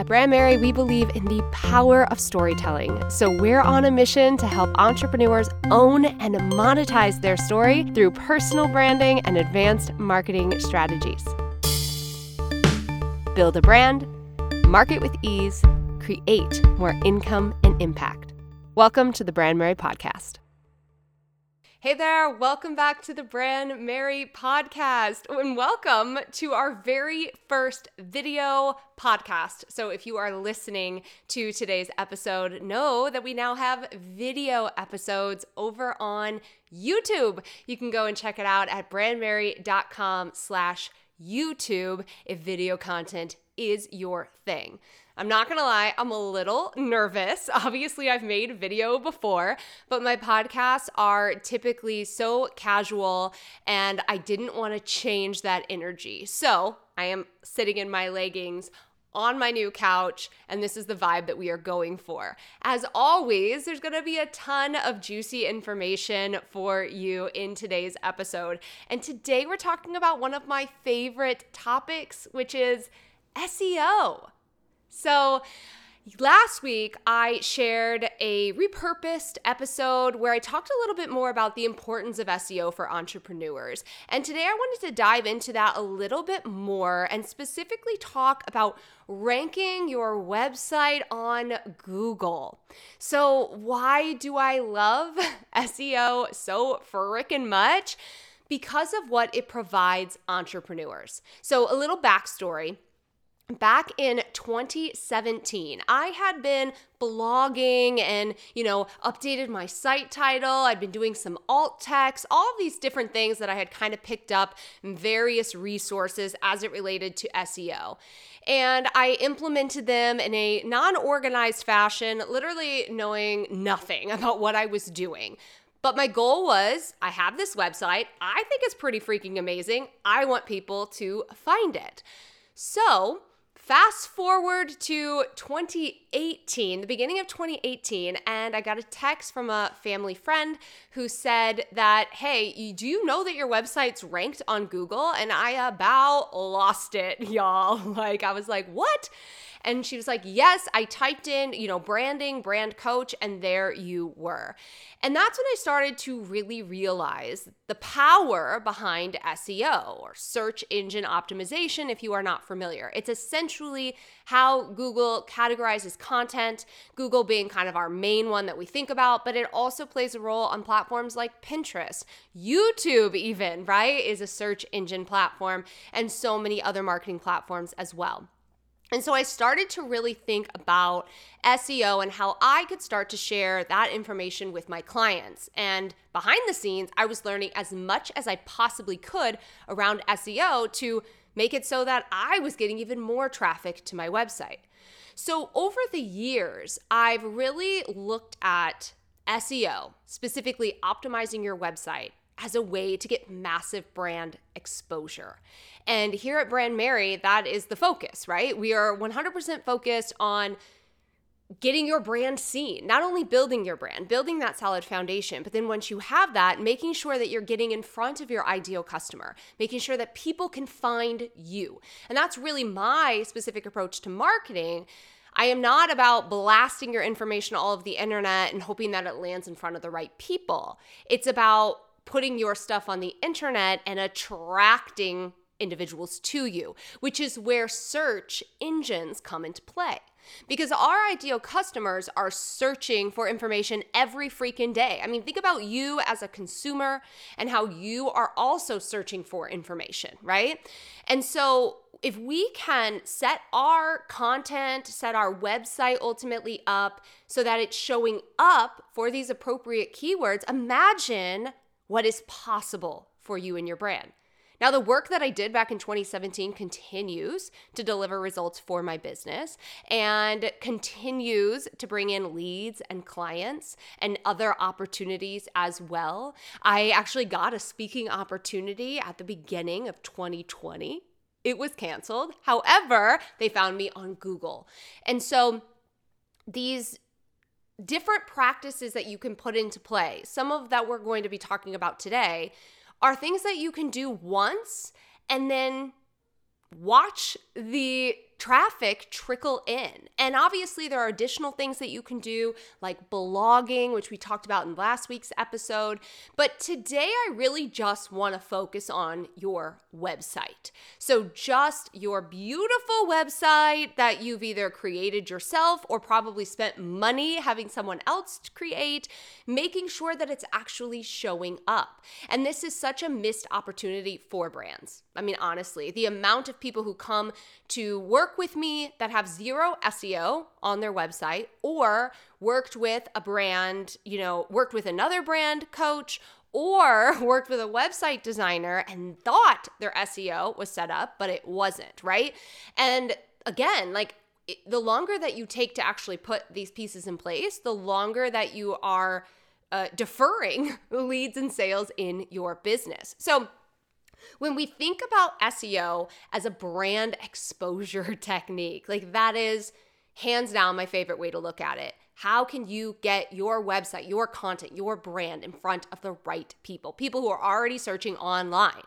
At Brandmerry, we believe in the power of storytelling. So we're on a mission to help entrepreneurs own and monetize their story through personal branding and advanced marketing strategies. Build a brand, market with ease, create more income and impact. Welcome to the Brandmerry Podcast. Hey there, welcome back to the Brandmerry podcast, and welcome to our very first video podcast. So, if you are listening to today's episode, know that we now have video episodes over on YouTube. You can go and check it out at brandmerry.com slash YouTube if video content is your thing. I'm not gonna lie, I'm a little nervous. Obviously, I've made video before, but my podcasts are typically so casual and I didn't wanna change that energy. So I am sitting in my leggings on my new couch, and this is the vibe that we are going for. As always, there's gonna be a ton of juicy information for you in today's episode. And today we're talking about one of my favorite topics, which is SEO. So, Last week, I shared a repurposed episode where I talked a little bit more about the importance of SEO for entrepreneurs. And today I wanted to dive into that a little bit more and specifically talk about ranking your website on Google. So, why do I love SEO so frickin' much? Because of what it provides entrepreneurs. So, a little backstory back in 2017 i had been blogging and you know updated my site title i'd been doing some alt text all of these different things that i had kind of picked up various resources as it related to seo and i implemented them in a non-organized fashion literally knowing nothing about what i was doing but my goal was I have this website. I think it's pretty freaking amazing. I want people to find it. So Fast forward to 2018, the beginning of 2018, and I got a text from a family friend who said that, hey, do you know that your website's ranked on Google? And I about lost it, y'all. Like, I was like, what? And she was like, Yes, I typed in, you know, branding, brand coach, and there you were. And that's when I started to really realize the power behind SEO or search engine optimization, if you are not familiar. It's essentially how Google categorizes content, Google being kind of our main one that we think about, but it also plays a role on platforms like Pinterest, YouTube, even, right? Is a search engine platform, and so many other marketing platforms as well. And so I started to really think about SEO and how I could start to share that information with my clients. And behind the scenes, I was learning as much as I possibly could around SEO to make it so that I was getting even more traffic to my website. So over the years, I've really looked at SEO, specifically optimizing your website, as a way to get massive brand exposure. And here at Brandmerry, that is the focus, right? We are 100% focused on getting your brand seen, not only building your brand, building that solid foundation, but then once you have that, making sure that you're getting in front of your ideal customer, making sure that people can find you. And that's really my specific approach to marketing. I am not about blasting your information all over the internet and hoping that it lands in front of the right people. It's about putting your stuff on the internet and attracting individuals to you, which is where search engines come into play. Because our ideal customers are searching for information every freaking day. I mean, think about you as a consumer and how you are also searching for information, right? And so, if we can set our content, set our website ultimately up so that it's showing up for these appropriate keywords, imagine what is possible for you and your brand. Now, the work that I did back in 2017 continues to deliver results for my business and continues to bring in leads and clients and other opportunities as well. I actually got a speaking opportunity at the beginning of 2020. It was canceled. However, they found me on Google. And so these different practices that you can put into play, some of that we're going to be talking about today, are things that you can do once and then watch the traffic trickle in. And obviously, there are additional things that you can do, like blogging, which we talked about in last week's episode. But today, I really just want to focus on your website. So, just your beautiful website that you've either created yourself or probably spent money having someone else create, making sure that it's actually showing up. And this is such a missed opportunity for brands. I mean, honestly, the amount of people who come to work with me that have zero SEO on their website or worked with a brand, you know, worked with another brand coach or worked with a website designer and thought their SEO was set up, but it wasn't, right? And again, like the longer that you take to actually put these pieces in place, the longer that you are uh, deferring leads and sales in your business. So, when we think about SEO as a brand exposure technique, like that is hands down my favorite way to look at it. How can you get your website, your content, your brand in front of the right people, people who are already searching online?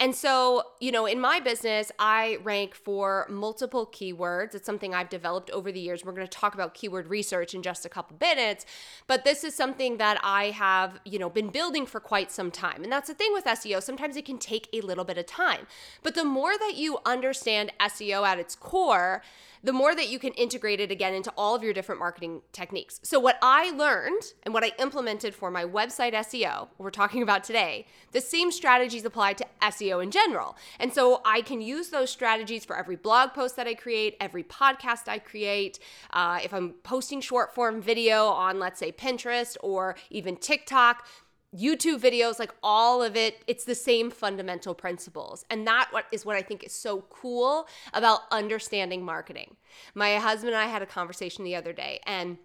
And so, you know, in my business, I rank for multiple keywords. It's something I've developed over the years. We're going to talk about keyword research in just a couple minutes, but this is something that I have, you know, been building for quite some time. And that's the thing with SEO. Sometimes it can take a little bit of time. But the more that you understand SEO at its core, the more that you can integrate it again into all of your different marketing techniques. So, what I learned and what I implemented for my website SEO, we're talking about today, the same strategies apply to SEO in general. And so, I can use those strategies for every blog post that I create, every podcast I create. Uh, if I'm posting short form video on, let's say, Pinterest or even TikTok, YouTube videos, like all of it, it's the same fundamental principles. And that is what I think is so cool about understanding marketing. My husband and I had a conversation the other day and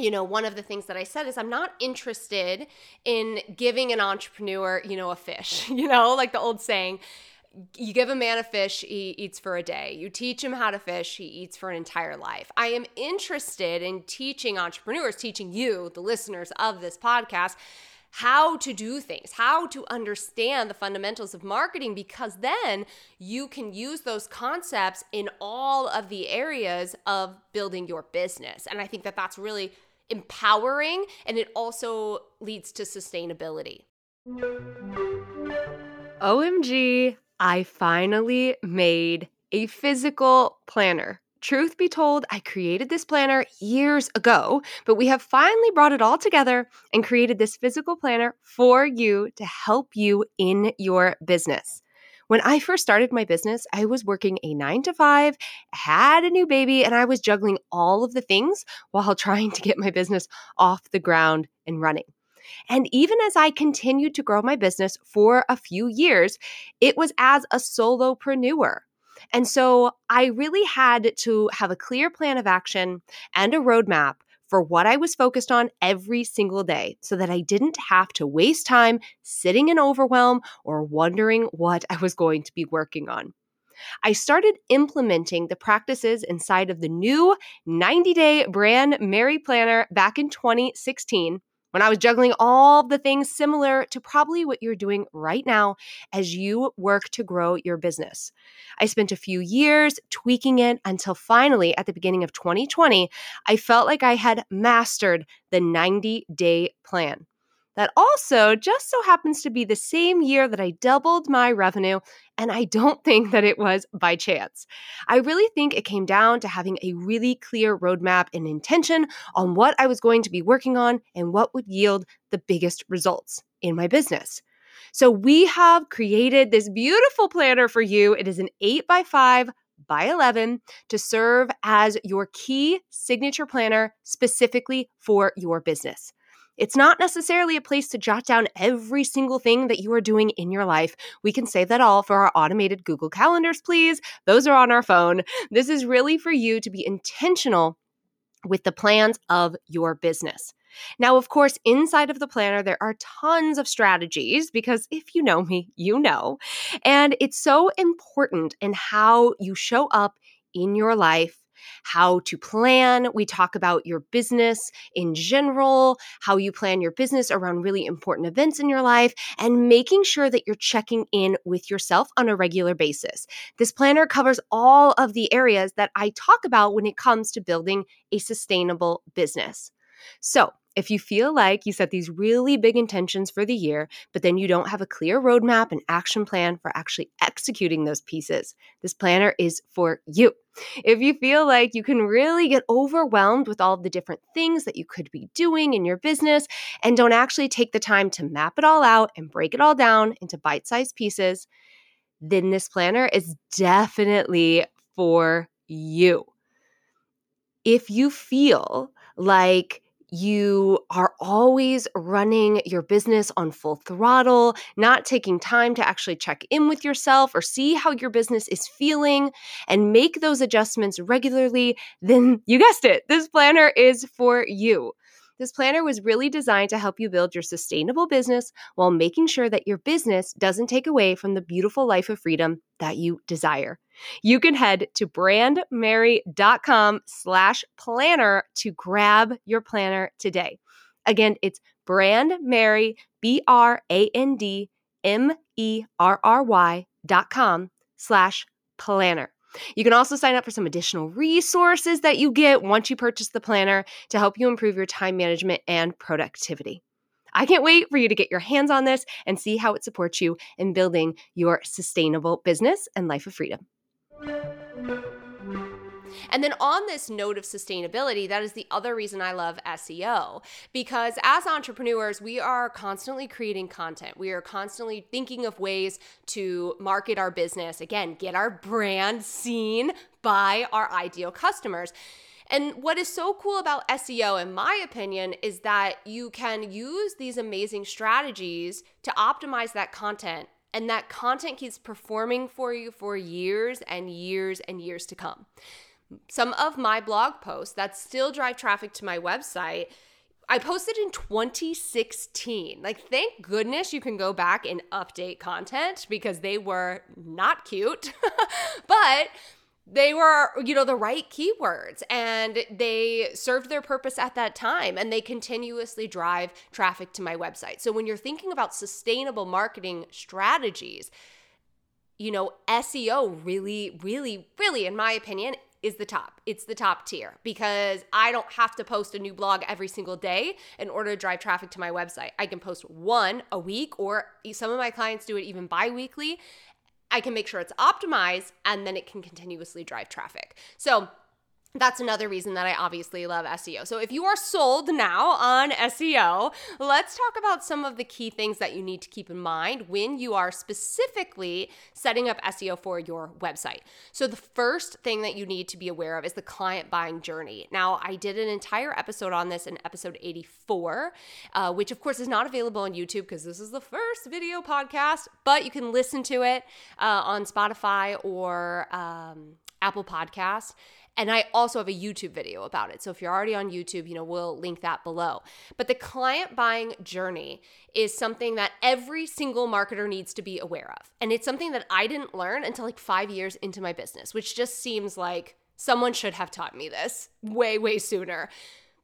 you know, one of the things that I said is I'm not interested in giving an entrepreneur, you know, a fish, you know, like the old saying, you give a man a fish, he eats for a day. You teach him how to fish, he eats for an entire life. I am interested in teaching entrepreneurs, teaching you, the listeners of this podcast, how to do things, how to understand the fundamentals of marketing, because then you can use those concepts in all of the areas of building your business. And I think that that's really empowering and it also leads to sustainability. OMG, I finally made a physical planner. Truth be told, I created this planner years ago, but we have finally brought it all together and created this physical planner for you to help you in your business. When I first started my business, I was working a nine to five, had a new baby, and I was juggling all of the things while trying to get my business off the ground and running. And even as I continued to grow my business for a few years, it was as a solopreneur. And so I really had to have a clear plan of action and a roadmap for what I was focused on every single day so that I didn't have to waste time sitting in overwhelm or wondering what I was going to be working on. I started implementing the practices inside of the new 90 day Brandmerry Planner back in 2016 when I was juggling all the things similar to probably what you're doing right now as you work to grow your business. I spent a few years tweaking it until finally, at the beginning of 2020, I felt like I had mastered the 90 day plan. That also just so happens to be the same year that I doubled my revenue, and I don't think that it was by chance. I really think it came down to having a really clear roadmap and intention on what I was going to be working on and what would yield the biggest results in my business. So, we have created this beautiful planner for you. It is an 8 by 5 by 11 to serve as your key signature planner specifically for your business. It's not necessarily a place to jot down every single thing that you are doing in your life. We can save that all for our automated Google Calendars, please. Those are on our phone. This is really for you to be intentional with the plans of your business. Now, of course, inside of the planner, there are tons of strategies because if you know me, you know. And it's so important in how you show up in your life how to plan. We talk about your business in general, how you plan your business around really important events in your life, and making sure that you're checking in with yourself on a regular basis. This planner covers all of the areas that I talk about when it comes to building a sustainable business. So, if you feel like you set these really big intentions for the year, but then you don't have a clear roadmap and action plan for actually executing those pieces, this planner is for you. If you feel like you can really get overwhelmed with all the different things that you could be doing in your business and don't actually take the time to map it all out and break it all down into bite sized pieces, then this planner is definitely for you. If you feel like you are always running your business on full throttle, not taking time to actually check in with yourself or see how your business is feeling and make those adjustments regularly, then you guessed it, this planner is for you. This planner was really designed to help you build your sustainable business while making sure that your business doesn't take away from the beautiful life of freedom that you desire. You can head to brandmerry.com slash planner to grab your planner today. Again, it's brandmerry, B-R-A-N-D-M-E-R-R-Y dot com slash planner. You can also sign up for some additional resources that you get once you purchase the planner to help you improve your time management and productivity. I can't wait for you to get your hands on this and see how it supports you in building your sustainable business and life of freedom. And then on this note of sustainability, that is the other reason I love SEO because as entrepreneurs, we are constantly creating content. We are constantly thinking of ways to market our business, again, get our brand seen by our ideal customers. And what is so cool about SEO, in my opinion, is that you can use these amazing strategies to optimize that content. And that content keeps performing for you for years and years and years to come some of my blog posts that still drive traffic to my website. I posted in 2016. Like, thank goodness you can go back and update content because they were not cute, but they were, you know, the right keywords and they served their purpose at that time and they continuously drive traffic to my website. So, when you're thinking about sustainable marketing strategies, you know, SEO really, really, really, in my opinion, is the top. It's the top tier because I don't have to post a new blog every single day in order to drive traffic to my website. I can post one a week, or some of my clients do it even bi weekly. I can make sure it's optimized and then it can continuously drive traffic. So, that's another reason that I obviously love SEO. So, if you are sold now on SEO, let's talk about some of the key things that you need to keep in mind when you are specifically setting up SEO for your website. So, the first thing that you need to be aware of is the client buying journey. Now, I did an entire episode on this in episode 84, uh, which of course is not available on YouTube because this is the first video podcast, but you can listen to it uh, on Spotify or um, Apple Podcasts. And I also have a YouTube video about it. So if you're already on YouTube, you know, we'll link that below. But the client buying journey is something that every single marketer needs to be aware of. And it's something that I didn't learn until like 5 years into my business, which just seems like someone should have taught me this way way sooner.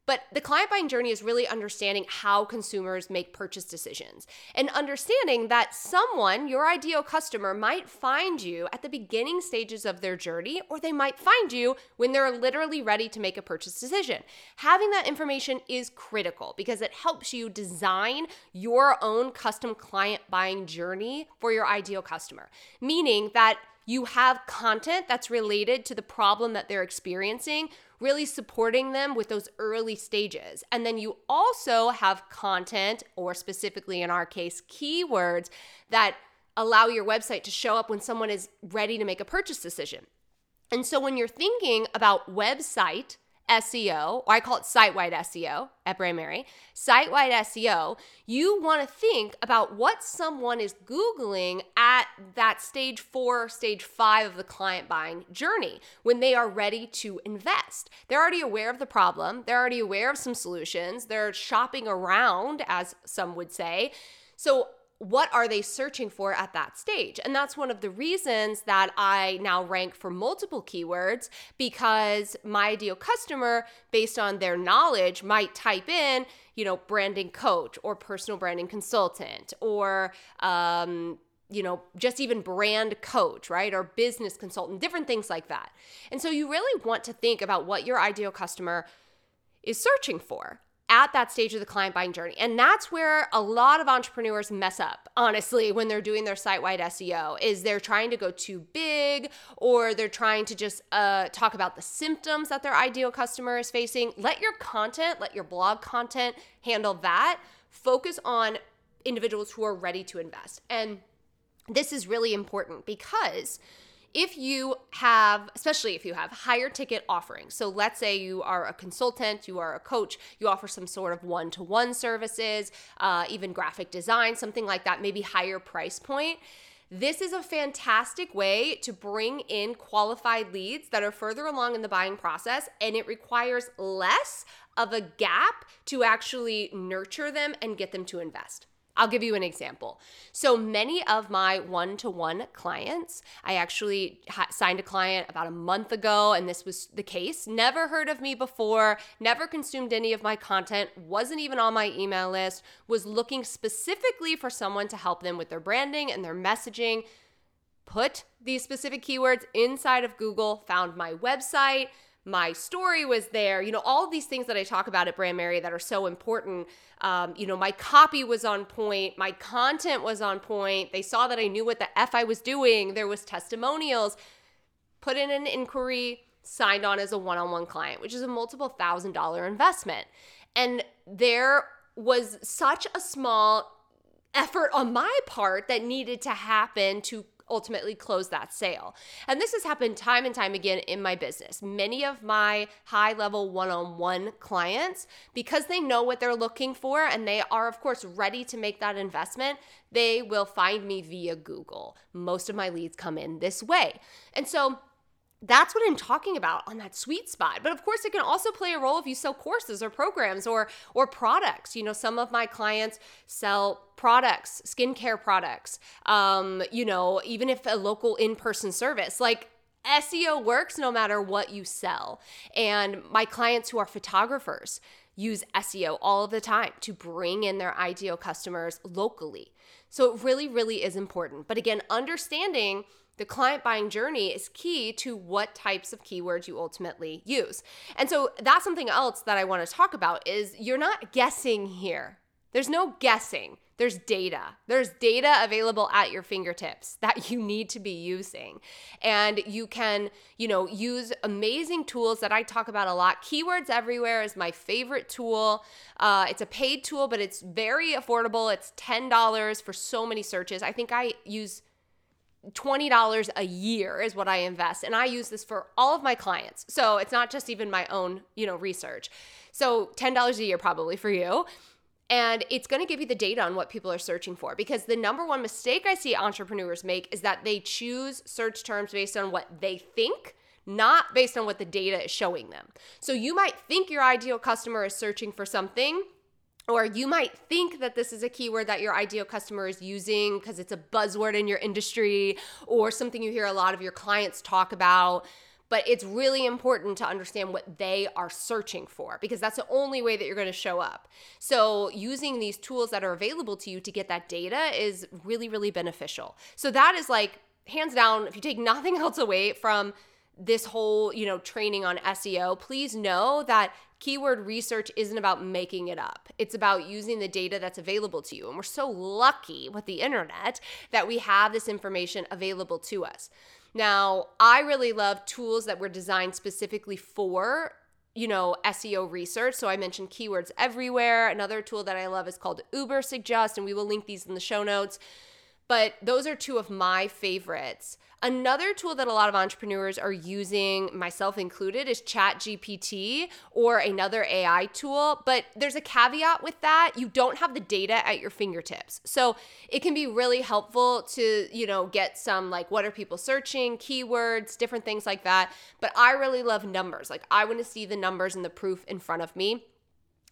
But the client buying journey is really understanding how consumers make purchase decisions and understanding that someone, your ideal customer, might find you at the beginning stages of their journey, or they might find you when they're literally ready to make a purchase decision. Having that information is critical because it helps you design your own custom client buying journey for your ideal customer, meaning that you have content that's related to the problem that they're experiencing, really supporting them with those early stages. And then you also have content, or specifically in our case, keywords that allow your website to show up when someone is ready to make a purchase decision. And so when you're thinking about website, SEO, or I call it site wide SEO at Brandmerry, site wide SEO, you want to think about what someone is Googling at that stage four, stage five of the client buying journey when they are ready to invest. They're already aware of the problem, they're already aware of some solutions, they're shopping around, as some would say. So, what are they searching for at that stage? And that's one of the reasons that I now rank for multiple keywords because my ideal customer, based on their knowledge, might type in, you know, branding coach or personal branding consultant or, um, you know, just even brand coach, right? Or business consultant, different things like that. And so you really want to think about what your ideal customer is searching for at that stage of the client buying journey. And that's where a lot of entrepreneurs mess up, honestly, when they're doing their site-wide SEO is they're trying to go too big or they're trying to just uh, talk about the symptoms that their ideal customer is facing. Let your content, let your blog content handle that. Focus on individuals who are ready to invest. And this is really important because if you have, especially if you have higher ticket offerings, so let's say you are a consultant, you are a coach, you offer some sort of one to one services, uh, even graphic design, something like that, maybe higher price point. This is a fantastic way to bring in qualified leads that are further along in the buying process, and it requires less of a gap to actually nurture them and get them to invest. I'll give you an example. So many of my one to one clients, I actually ha- signed a client about a month ago, and this was the case. Never heard of me before, never consumed any of my content, wasn't even on my email list, was looking specifically for someone to help them with their branding and their messaging. Put these specific keywords inside of Google, found my website, my story was there you know all these things that i talk about at brandmerry that are so important. Um, you know my copy was on point my content was on point. They saw that i knew what the f i was doing. There was testimonials. Put in an inquiry signed on as a one-on-one client which is a multiple thousand dollar investment. And there was such a small effort on my part that needed to happen to ultimately close that sale. And this has happened time and time again in my business. Many of my high level one on one clients, because they know what they're looking for and they are, of course, ready to make that investment, they will find me via Google. Most of my leads come in this way. And so, that's what I'm talking about on that sweet spot. But of course, it can also play a role if you sell courses or programs or or products. You know, some of my clients sell products, skincare products. Um, you know, even if a local in-person service, like SEO works no matter what you sell. And my clients who are photographers use SEO all of the time to bring in their ideal customers locally. So it really, really is important. But again, understanding the client buying journey is key to what types of keywords you ultimately use. And so that's something else that I want to talk about is you're not guessing here. There's no guessing. There's data. There's data available at your fingertips that you need to be using. And you can, you know, use amazing tools that I talk about a lot. Keywords Everywhere is my favorite tool. Uh, it's a paid tool, but it's very affordable. It's $10 for so many searches. I think I use $20 a year is what I invest and I use this for all of my clients. So it's not just even my own, you know, research. So $10 a year probably for you. And it's going to give you the data on what people are searching for because the number one mistake I see entrepreneurs make is that they choose search terms based on what they think not based on what the data is showing them. So you might think your ideal customer is searching for something or you might think that this is a keyword that your ideal customer is using because it's a buzzword in your industry or something you hear a lot of your clients talk about. But it's really important to understand what they are searching for because that's the only way that you're going to show up. So, using these tools that are available to you to get that data is really, really beneficial. So, that is like hands down, if you take nothing else away from this whole, you know, training on SEO, please know that keyword research isn't about making it up. It's about using the data that's available to you. And we're so lucky with the internet that we have this information available to us. Now, I really love tools that were designed specifically for you know, SEO research. So I mentioned keywords everywhere. Another tool that I love is called Ubersuggest, and we will link these in the show notes. But those are two of my favorites. Another tool that a lot of entrepreneurs are using, myself included, is ChatGPT or another AI tool. But there's a caveat with that. You don't have the data at your fingertips. So it can be really helpful to, you know, get some like what are people searching, keywords, different things like that. But I really love numbers. Like I want to see the numbers and the proof in front of me.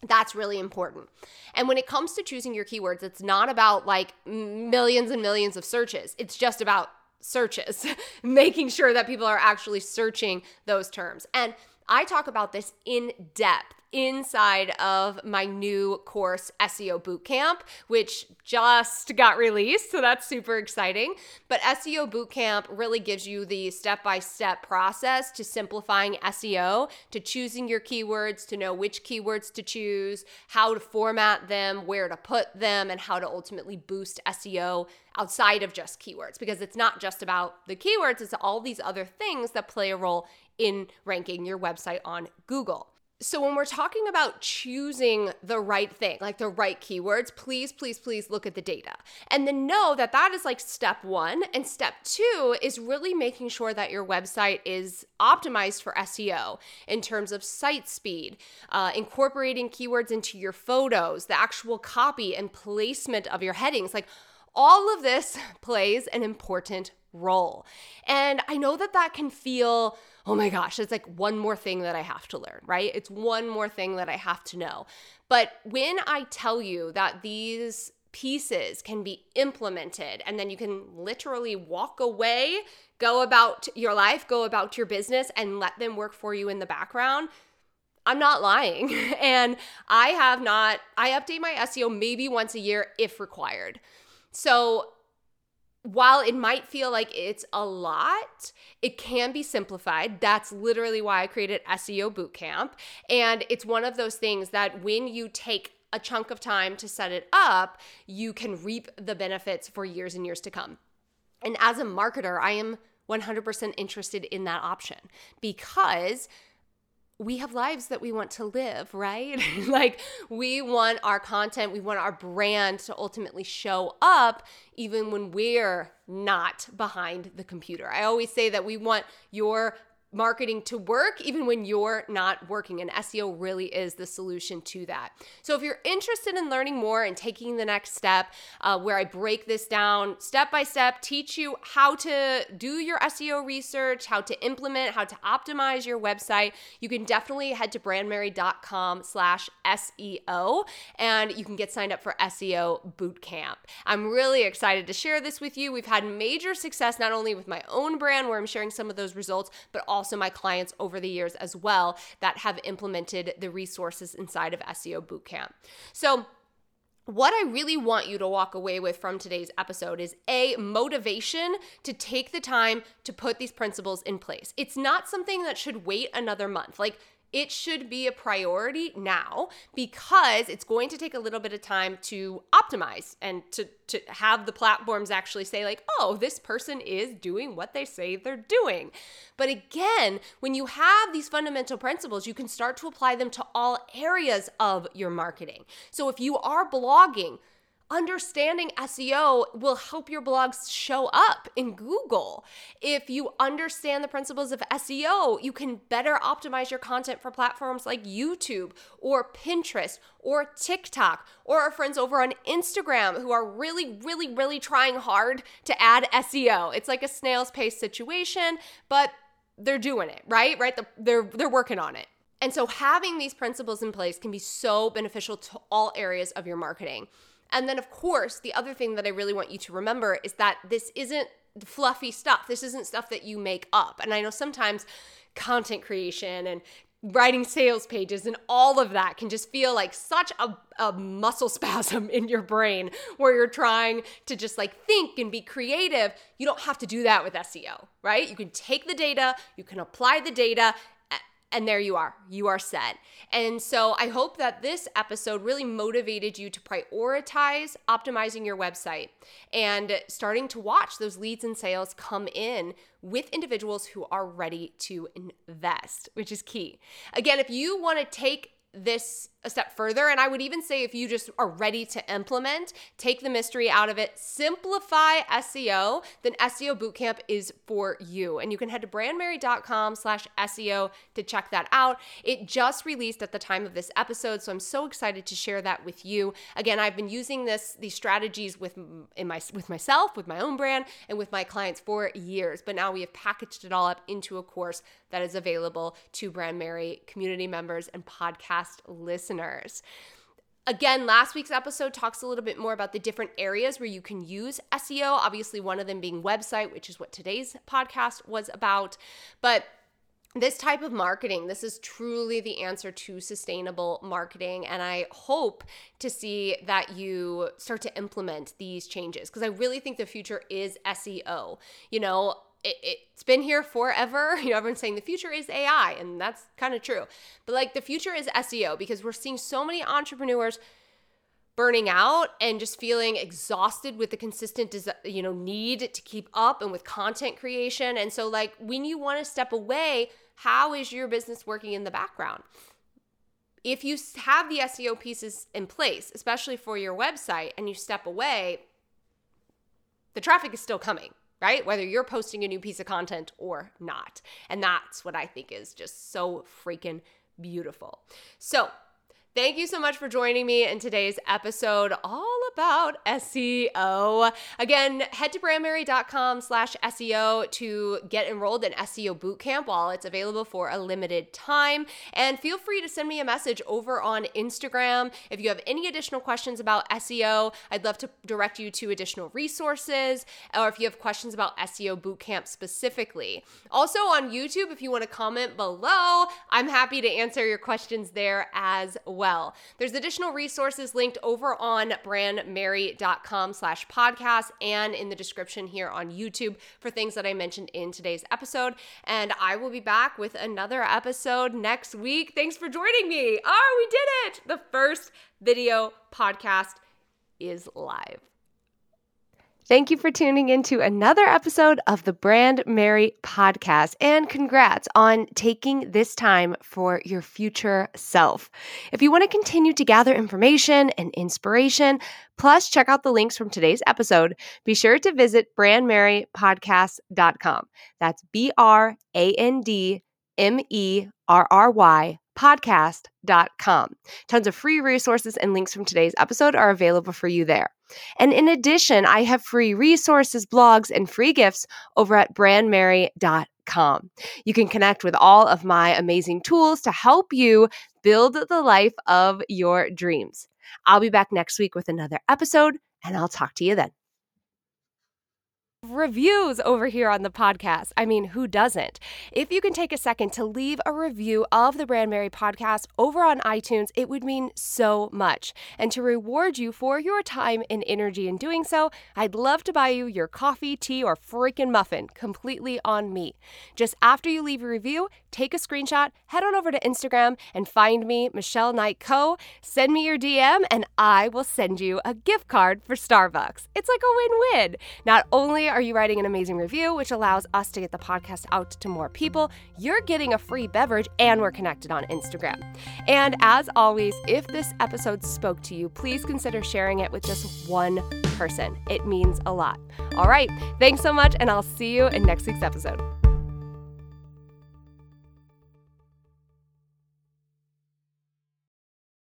That's really important. And when it comes to choosing your keywords, it's not about like millions and millions of searches. It's just about searches, making sure that people are actually searching those terms. And I talk about this in depth inside of my new course, SEO Bootcamp, which just got released. So that's super exciting. But SEO Bootcamp really gives you the step by step process to simplifying SEO, to choosing your keywords, to know which keywords to choose, how to format them, where to put them, and how to ultimately boost SEO outside of just keywords because it's not just about the keywords, it's all these other things that play a role in ranking your website on Google. So, when we're talking about choosing the right thing, like the right keywords, please, please, please look at the data. And then know that that is like step one. And step two is really making sure that your website is optimized for SEO in terms of site speed, uh, incorporating keywords into your photos, the actual copy and placement of your headings. Like, all of this plays an important role. And I know that that can feel oh my gosh, it's like one more thing that I have to learn, right? It's one more thing that I have to know. But when I tell you that these pieces can be implemented and then you can literally walk away, go about your life, go about your business, and let them work for you in the background. I'm not lying. And I have not, I update my SEO maybe once a year if required. So while it might feel like it's a lot, it can be simplified. That's literally why I created SEO Bootcamp. And it's one of those things that when you take a chunk of time to set it up, you can reap the benefits for years and years to come. And as a marketer, I am 100% interested in that option because we have lives that we want to live, right? like we want our content, we want our brand to ultimately show up even when we're not behind the computer. I always say that we want your marketing to work even when you're not working. And SEO really is the solution to that. So if you're interested in learning more and taking the next step, uh, where I break this down step by step, teach you how to do your SEO research, how to implement, how to optimize your website, you can definitely head to brandmerry.com slash SEO and you can get signed up for SEO Bootcamp. I'm really excited to share this with you. We've had major success not only with my own brand where I'm sharing some of those results, but also also my clients over the years as well that have implemented the resources inside of SEO Bootcamp. So, what I really want you to walk away with from today's episode is a motivation to take the time to put these principles in place. It's not something that should wait another month. Like, it should be a priority now because it's going to take a little bit of time to optimize and to, to have the platforms actually say, like, oh, this person is doing what they say they're doing. But again, when you have these fundamental principles, you can start to apply them to all areas of your marketing. So if you are blogging, understanding SEO will help your blogs show up in Google. If you understand the principles of SEO, you can better optimize your content for platforms like YouTube or Pinterest or TikTok or our friends over on Instagram who are really, really, really trying hard to add SEO. It's like a snail's pace situation, but they're doing it, right? Right? They're they're working on it. And so having these principles in place can be so beneficial to all areas of your marketing. And then, of course, the other thing that I really want you to remember is that this isn't fluffy stuff. This isn't stuff that you make up. And I know sometimes content creation and writing sales pages and all of that can just feel like such a, a muscle spasm in your brain where you're trying to just like think and be creative. You don't have to do that with SEO, right? You can take the data, you can apply the data, and there you are. You are set. And so I hope that this episode really motivated you to prioritize optimizing your website and starting to watch those leads and sales come in with individuals who are ready to invest, which is key. Again, if you want to take this a step further. And I would even say if you just are ready to implement, take the mystery out of it, simplify SEO, then SEO Bootcamp is for you. And you can head to brandmerry.com slash SEO to check that out. It just released at the time of this episode, so I'm so excited to share that with you. Again, I've been using this these strategies with in my with myself, with my own brand, and with my clients for years. But now we have packaged it all up into a course that is available to Brandmerry community members and podcast podcast listeners. Again, last week's episode talks a little bit more about the different areas where you can use SEO. Obviously, one of them being website, which is what today's podcast was about. But this type of marketing, this is truly the answer to sustainable marketing. And I hope to see that you start to implement these changes because I really think the future is SEO. You know, it, has been here forever. You know, everyone's saying the future is AI, and that's kind of true. But like the future is SEO because we're seeing so many entrepreneurs burning out and just feeling exhausted with the consistent you know need to keep up and with content creation and so like when you want to step away how is your business working in the background if you have the SEO pieces in place especially for your website and you step away the traffic is still coming right? Whether you're posting a new piece of content or not. And that's what I think is just so freaking beautiful. So, Thank you so much for joining me in today's episode all about SEO. Again, head to brandmerry.com slash SEO to get enrolled in SEO Bootcamp while it's available for a limited time. And feel free to send me a message over on Instagram. If you have any additional questions about SEO, I'd love to direct you to additional resources or if you have questions about SEO Bootcamp specifically. Also on YouTube, if you want to comment below, I'm happy to answer your questions there as well well. There's additional resources linked over on brandmerry.com slash podcast and in the description here on YouTube for things that I mentioned in today's episode. And I will be back with another episode next week. Thanks for joining me. Oh, we did it! The first video podcast is live. Thank you for tuning in to another episode of the Brandmerry podcast. And congrats on taking this time for your future self. If you want to continue to gather information and inspiration, plus check out the links from today's episode, be sure to visit brandmerrypodcast.com. That's B R A N D M E R R Y podcast.com. Tons of free resources and links from today's episode are available for you there. And in addition, I have free resources, blogs, and free gifts over at brandmerry.com. You can connect with all of my amazing tools to help you build the life of your dreams. I'll be back next week with another episode, and I'll talk to you then reviews over here on the podcast. I mean, who doesn't? If you can take a second to leave a review of the Brandmerry podcast over on iTunes, it would mean so much. And to reward you for your time and energy in doing so, I'd love to buy you your coffee, tea, or freaking muffin completely on me. Just after you leave a review, take a screenshot, head on over to Instagram and find me, Michelle Knight Co. Send me your DM and I will send you a gift card for Starbucks. It's like a win win. Not only are you writing an amazing review, which allows us to get the podcast out to more people, you're getting a free beverage and we're connected on Instagram. And as always, if this episode spoke to you, please consider sharing it with just one person. It means a lot. All right, thanks so much, and I'll see you in next week's episode.